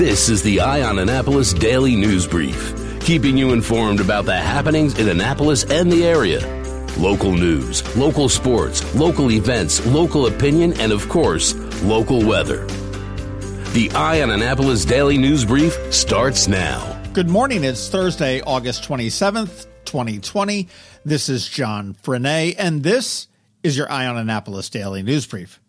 This is the Eye on Annapolis Daily News Brief, keeping you informed about the happenings in Annapolis and the area. Local news, local sports, local events, local opinion, and of course, local weather. The Eye on Annapolis Daily News Brief starts now. Good morning. It's Thursday, August 27th, 2020. This is John Frenaye, and this is your Eye on Annapolis Daily News Brief.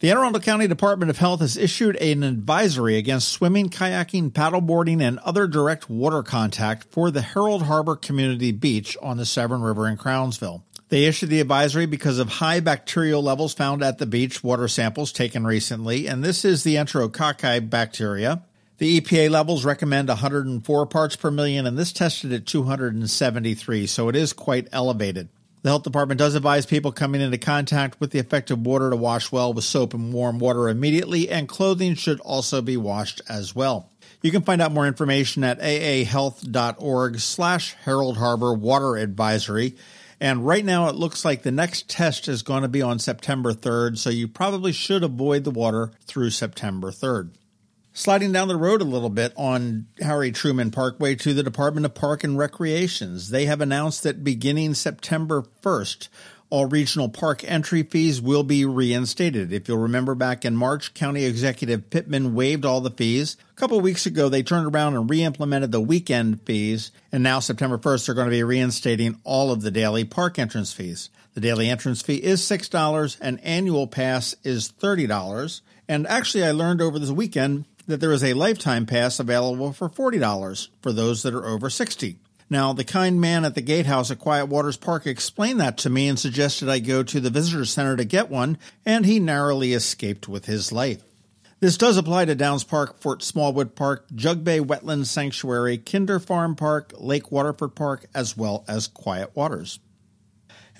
The Anne Arundel County Department of Health has issued an advisory against swimming, kayaking, paddleboarding, and other direct water contact for the Herald Harbor Community Beach on the Severn River in Crownsville. They issued the advisory because of high bacterial levels found at the beach, water samples taken recently, and this is the enterococci bacteria. The EPA levels recommend 104 parts per million, and this tested at 273, so it is quite elevated. The health department does advise people coming into contact with the affected water to wash well with soap and warm water immediately, and clothing should also be washed as well. You can find out more information at aahealth.org slash Herald Harbor Water Advisory. And right now it looks like the next test is going to be on September 3rd, so you probably should avoid the water through September 3rd. Sliding down the road a little bit on Harry Truman Parkway to the Department of Park and Recreations, they have announced that beginning September 1st, all regional park entry fees will be reinstated. If you'll remember back in March, County Executive Pittman waived all the fees. A couple weeks ago, they turned around and re-implemented the weekend fees, and now September 1st, they're going to be reinstating all of the daily park entrance fees. The daily entrance fee is $6, and annual pass is $30. And actually, I learned over this weekend that there is a lifetime pass available for $40 for those that are over 60. Now, the kind man at the gatehouse at Quiet Waters Park explained that to me and suggested I go to the visitor center to get one, and he narrowly escaped with his life. This does apply to Downs Park, Fort Smallwood Park, Jug Bay Wetlands Sanctuary, Kinder Farm Park, Lake Waterford Park, as well as Quiet Waters.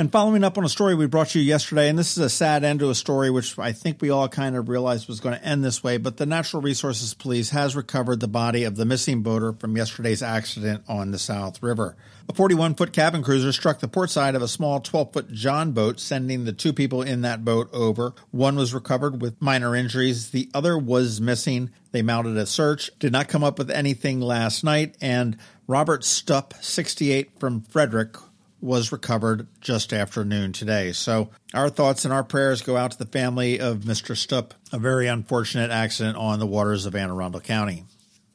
And following up on a story we brought you yesterday, and this is a sad end to a story which I think we all kind of realized was going to end this way, but the Natural Resources Police has recovered the body of the missing boater from yesterday's accident on the South River. A 41 foot cabin cruiser struck the port side of a small 12 foot John boat, sending the two people in that boat over. One was recovered with minor injuries, the other was missing. They mounted a search, did not come up with anything last night, and Robert Stupp, 68 from Frederick, was recovered just after noon today. So our thoughts and our prayers go out to the family of Mr. Stupp, a very unfortunate accident on the waters of Anne Arundel County.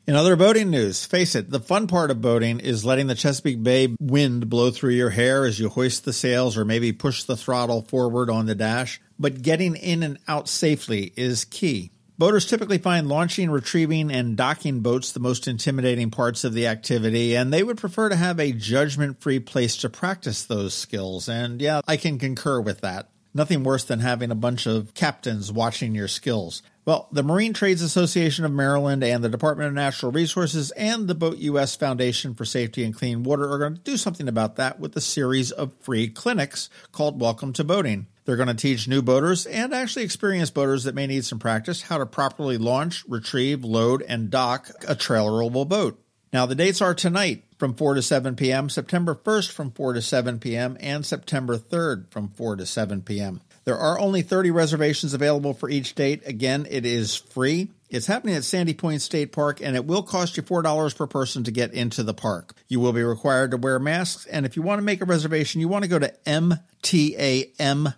In other boating news, face it, the fun part of boating is letting the Chesapeake Bay wind blow through your hair as you hoist the sails or maybe push the throttle forward on the dash, but getting in and out safely is key. Boaters typically find launching, retrieving, and docking boats the most intimidating parts of the activity, and they would prefer to have a judgment free place to practice those skills. And yeah, I can concur with that. Nothing worse than having a bunch of captains watching your skills. Well, the Marine Trades Association of Maryland and the Department of Natural Resources and the Boat US Foundation for Safety and Clean Water are going to do something about that with a series of free clinics called Welcome to Boating. They're going to teach new boaters and actually experienced boaters that may need some practice how to properly launch, retrieve, load, and dock a trailerable boat. Now, the dates are tonight from 4 to 7 p.m., September 1st from 4 to 7 p.m., and September 3rd from 4 to 7 p.m. There are only 30 reservations available for each date. Again, it is free. It's happening at Sandy Point State Park, and it will cost you $4 per person to get into the park. You will be required to wear masks, and if you want to make a reservation, you want to go to mtam.org.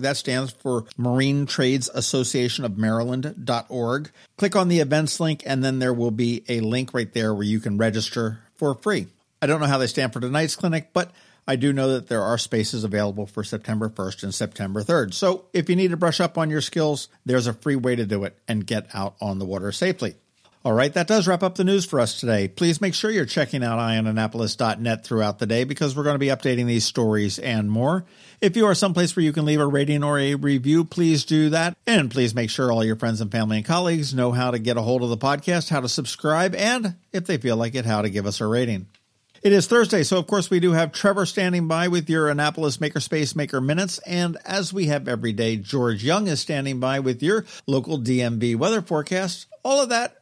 That stands for Marine Trades Association of Maryland.org. Click on the events link, and then there will be a link right there where you can register for free. I don't know how they stand for tonight's clinic, but I do know that there are spaces available for September 1st and September 3rd. So if you need to brush up on your skills, there's a free way to do it and get out on the water safely. All right, that does wrap up the news for us today. Please make sure you're checking out eyeonannapolis.net throughout the day because we're going to be updating these stories and more. If you are someplace where you can leave a rating or a review, please do that. And please make sure all your friends and family and colleagues know how to get a hold of the podcast, how to subscribe, and if they feel like it, how to give us a rating. It is Thursday, so of course we do have Trevor standing by with your Annapolis Makerspace Maker Minutes, and as we have every day, George Young is standing by with your local DMV weather forecast. All of that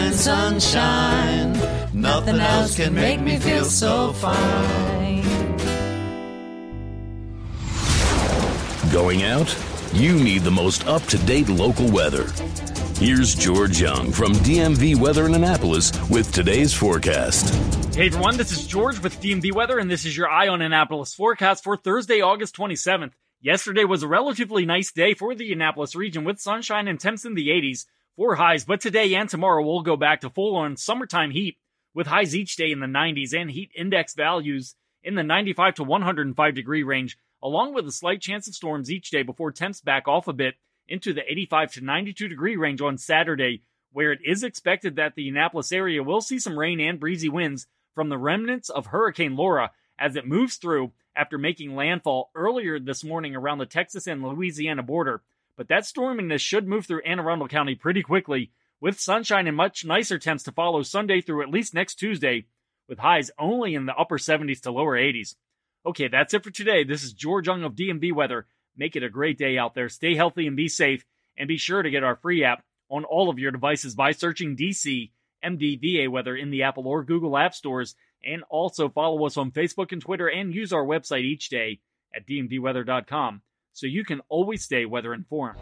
Sunshine, sunshine, nothing else can make me feel so fine. Going out? You need the most up to date local weather. Here's George Young from DMV Weather in Annapolis with today's forecast. Hey everyone, this is George with DMV Weather, and this is your Eye on Annapolis forecast for Thursday, August 27th. Yesterday was a relatively nice day for the Annapolis region with sunshine and temps in the 80s for highs, but today and tomorrow we'll go back to full on summertime heat with highs each day in the 90s and heat index values in the 95 to 105 degree range, along with a slight chance of storms each day before temps back off a bit into the 85 to 92 degree range on Saturday, where it is expected that the Annapolis area will see some rain and breezy winds from the remnants of Hurricane Laura as it moves through after making landfall earlier this morning around the Texas and Louisiana border. But that storminess should move through Anne Arundel County pretty quickly, with sunshine and much nicer temps to follow Sunday through at least next Tuesday, with highs only in the upper 70s to lower 80s. Okay, that's it for today. This is George Young of DMV Weather. Make it a great day out there. Stay healthy and be safe. And be sure to get our free app on all of your devices by searching DC MDVA Weather in the Apple or Google App Stores. And also follow us on Facebook and Twitter and use our website each day at dmvweather.com so you can always stay weather informed.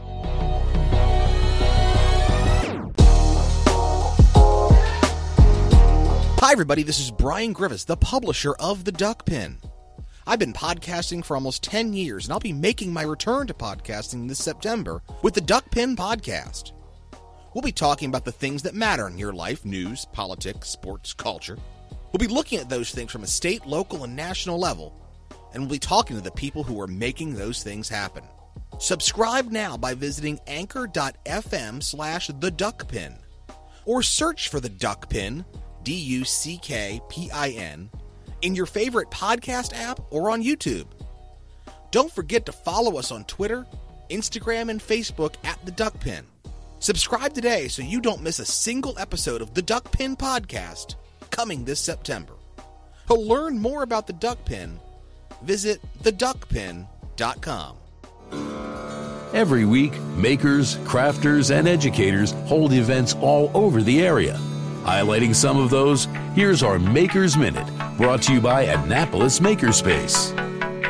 Hi, everybody. This is Brian Griffiths, the publisher of The Duck Pin. I've been podcasting for almost 10 years, and I'll be making my return to podcasting this September with the Duck Pin Podcast. We'll be talking about the things that matter in your life news, politics, sports, culture. We'll be looking at those things from a state, local, and national level, and we'll be talking to the people who are making those things happen. Subscribe now by visiting anchor.fm slash the duckpin or search for the duck pin, D U C K P I N, in your favorite podcast app or on YouTube. Don't forget to follow us on Twitter, Instagram, and Facebook at the Duck Pin. Subscribe today so you don't miss a single episode of the Duck Pin podcast coming this September. To learn more about the Duck Pin, visit theduckpin.com. Every week, makers, crafters, and educators hold events all over the area. Highlighting some of those, here's our Maker's Minute, brought to you by Annapolis Makerspace.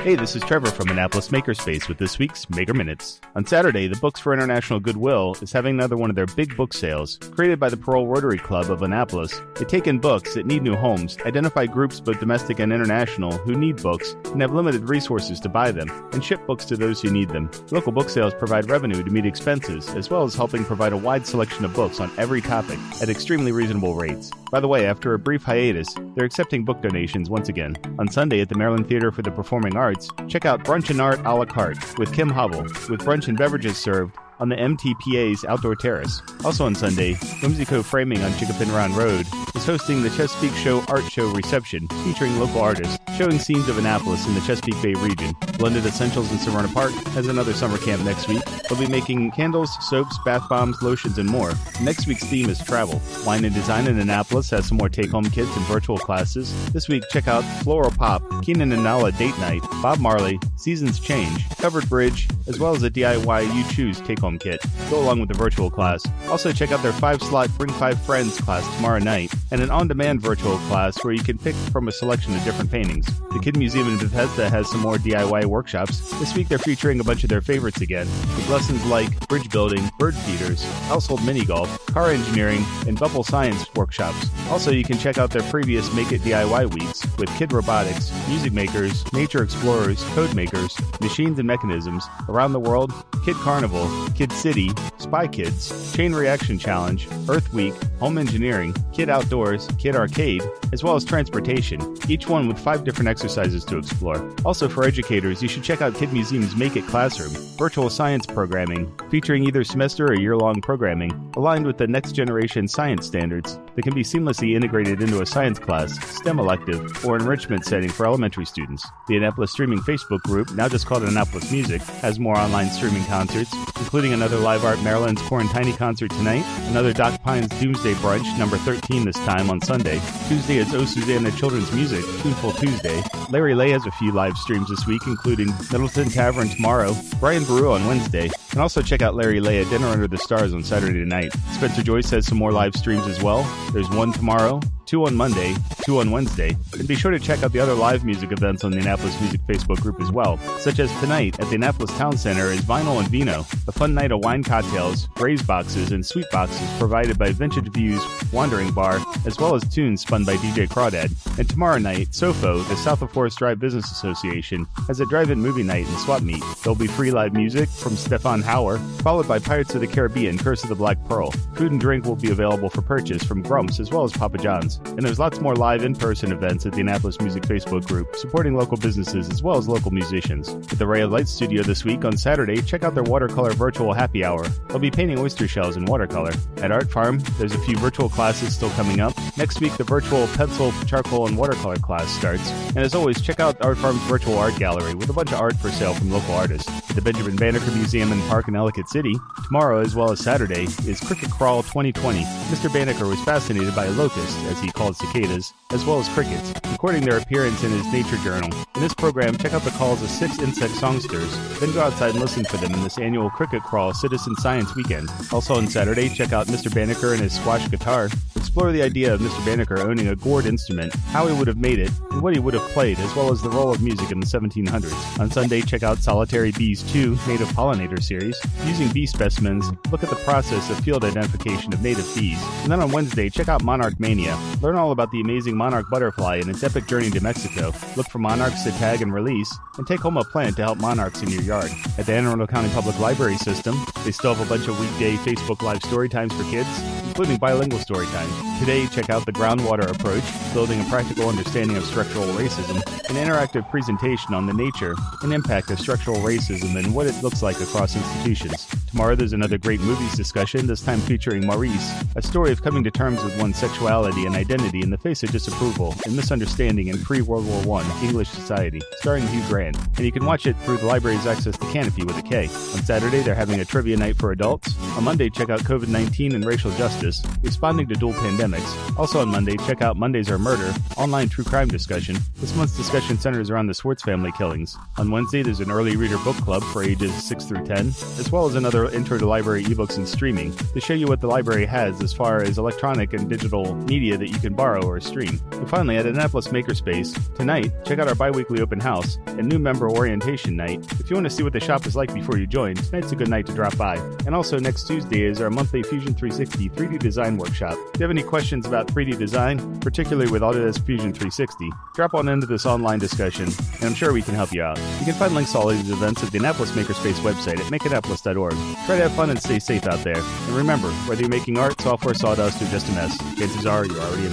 Hey, this is Trevor from Annapolis Makerspace with this week's Maker Minutes. On Saturday, the Books for International Goodwill is having another one of their big book sales. Created by the Parole Rotary Club of Annapolis, they take in books that need new homes, identify groups both domestic and international who need books and have limited resources to buy them, and ship books to those who need them. Local book sales provide revenue to meet expenses, as well as helping provide a wide selection of books on every topic at extremely reasonable rates. By the way, after a brief hiatus, they're accepting book donations once again. On Sunday at the Maryland Theater for the Performing Arts, check out Brunch and Art a la carte with Kim Hubble, with brunch and beverages served on the MTPA's outdoor terrace. Also on Sunday, Whimsico Framing on Chinquapin Round Road is hosting the Chesapeake Show Art Show reception featuring local artists showing scenes of Annapolis in the Chesapeake Bay region. Blended Essentials in Severna Park has another summer camp next week. They'll be making candles, soaps, bath bombs, lotions, and more. Next week's theme is travel. Wine and Design in Annapolis has some more take-home kits and virtual classes. This week, check out Floral Pop, Keenan and Nala Date Night, Bob Marley, Seasons Change, Covered Bridge, as well as a DIY You Choose take-home kit. Go along with the virtual class. Also, check out their five-slot Bring Five Friends class tomorrow night and an on demand virtual class where you can pick from a selection of different paintings. The Kid Museum in Bethesda has some more DIY workshops. This week they're featuring a bunch of their favorites again, with lessons like bridge building, bird feeders, household mini golf, car engineering, and bubble science workshops. Also, you can check out their previous Make It DIY weeks with kid robotics, music makers, nature explorers, code makers, machines and mechanisms, around the world, Kid Carnival, Kid City, Spy Kids, Chain Reaction Challenge, Earth Week, Home Engineering, Kid Outdoors, Kid Arcade, as well as transportation, each one with five different exercises to explore. Also, for educators, you should check out Kid Museum's Make It Classroom, virtual science programming, featuring either semester or year long programming, aligned with the next generation science standards that can be seamlessly integrated into a science class, STEM elective, or enrichment setting for elementary students. The Annapolis Streaming Facebook group, now just called Annapolis Music, has more online streaming concerts, including another Live Art Maryland's Quarantini concert tonight, another Doc Pines Doomsday Brunch, number 13 this time on Sunday. Tuesday is Oh Susanna Children's Music, Tuneful Tuesday. Larry Lay has a few live streams this week, including Middleton Tavern tomorrow, Brian Boru on Wednesday, and also check out Larry Lay at Dinner Under the Stars on Saturday night. Spencer Joyce has some more live streams as well. There's one tomorrow, two on Monday, two on Wednesday, and be sure to check out the other live music events on the Annapolis Music Facebook group as well, such as tonight at the Annapolis Town Center is Vinyl and Vino, a fun night of wine cocktails, raise boxes, and sweet boxes provided by Vintage Views Wandering Bar, as well as tunes spun by DJ Crawdad. And tomorrow night, SOFO, the South of Forest Drive Business Association, has a drive-in movie night and swap meet. There'll be free live music from Stefan Hauer, followed by Pirates of the Caribbean, Curse of the Black Pearl. Food and drink will be available for purchase from Grumps as well as Papa John's. And there's lots more live in person events at the Annapolis Music Facebook group, supporting local businesses as well as local musicians. At the Ray of Light studio this week on Saturday, check out their watercolor virtual happy hour. They'll be painting oyster shells in watercolor. At Art Farm, there's a few virtual classes still coming up. Next week, the virtual pencil, charcoal, and watercolor class starts. And as always, check out Art Farm's virtual art gallery with a bunch of art for sale from local artists. The Benjamin Banneker Museum and Park in Ellicott City, tomorrow as well as Saturday, is Cricket Crawl 2020. Mr. Banneker was fascinated by locusts, as he called cicadas, as well as crickets, recording their appearance in his nature journal. In this program, check out the calls of six insect songsters, then go outside and listen for them in this annual Cricket Crawl Citizen Science Weekend. Also on Saturday, check out Mr. Banneker and his squash guitar. Explore the idea of Mr. Banneker owning a gourd instrument, how he would have made it, and what he would have played, as well as the role of music in the 1700s. On Sunday, check out Solitary Bees 2 Native Pollinator Series. Using bee specimens, look at the process of field identification of native bees. And then on Wednesday, check out Monarch Mania. Learn all about the amazing monarch butterfly and its epic journey to Mexico. Look for monarchs to tag and release, and take home a plant to help monarchs in your yard. At the Anne Arundel County Public Library System, they still have a bunch of weekday Facebook Live story times for kids, including bilingual story times. Today, check out the groundwater approach, building a practical understanding of structural racism, an interactive presentation on the nature and impact of structural racism and what it looks like across institutions. Tomorrow, there's another great movies discussion, this time featuring Maurice, a story of coming to terms with one's sexuality and identity in the face of disapproval and misunderstanding in pre World War I English society, starring Hugh Grant. And you can watch it through the library's access to Kanopy with a K. On Saturday, they're having a trivia night for adults. On Monday, check out COVID 19 and racial justice, responding to dual pandemics. Also on Monday, check out Mondays Are Murder, online true crime discussion. This month's discussion centers around the Swartz family killings. On Wednesday, there's an early reader book club for ages 6 through 10, as well as another intro to library ebooks and streaming to show you what the library has as far as electronic and digital media that you can borrow or stream. And finally, at Annapolis Makerspace, tonight, check out our bi weekly open house and new member orientation night. If you want to see what the shop is like before you join, tonight's a good night to drop by. And also, next Tuesday is our monthly Fusion 360 3D design workshop. If you have any questions about 3D design, particularly with Autodesk Fusion 360, drop on into this online discussion, and I'm sure we can help you out. You can find links to all these events at the Annapolis Makerspace website at makeannapolis.org. Try to have fun and stay safe out there. And remember, whether you're making art, software, sawdust, or just a mess, chances are you're already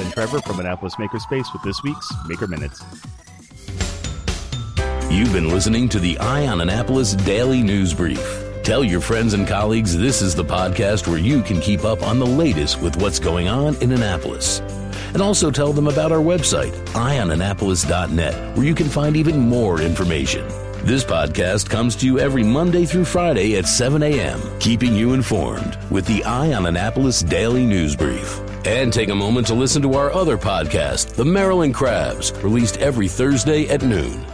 been Trevor from Annapolis Makerspace with this week's Maker Minutes. You've been listening to the Eye on Annapolis Daily News Brief. Tell your friends and colleagues this is the podcast where you can keep up on the latest with what's going on in Annapolis. And also tell them about our website, eyeonannapolis.net, where you can find even more information. This podcast comes to you every Monday through Friday at 7 a.m., keeping you informed with the Eye on Annapolis Daily News Brief. And take a moment to listen to our other podcast, The Maryland Crabs, released every Thursday at noon.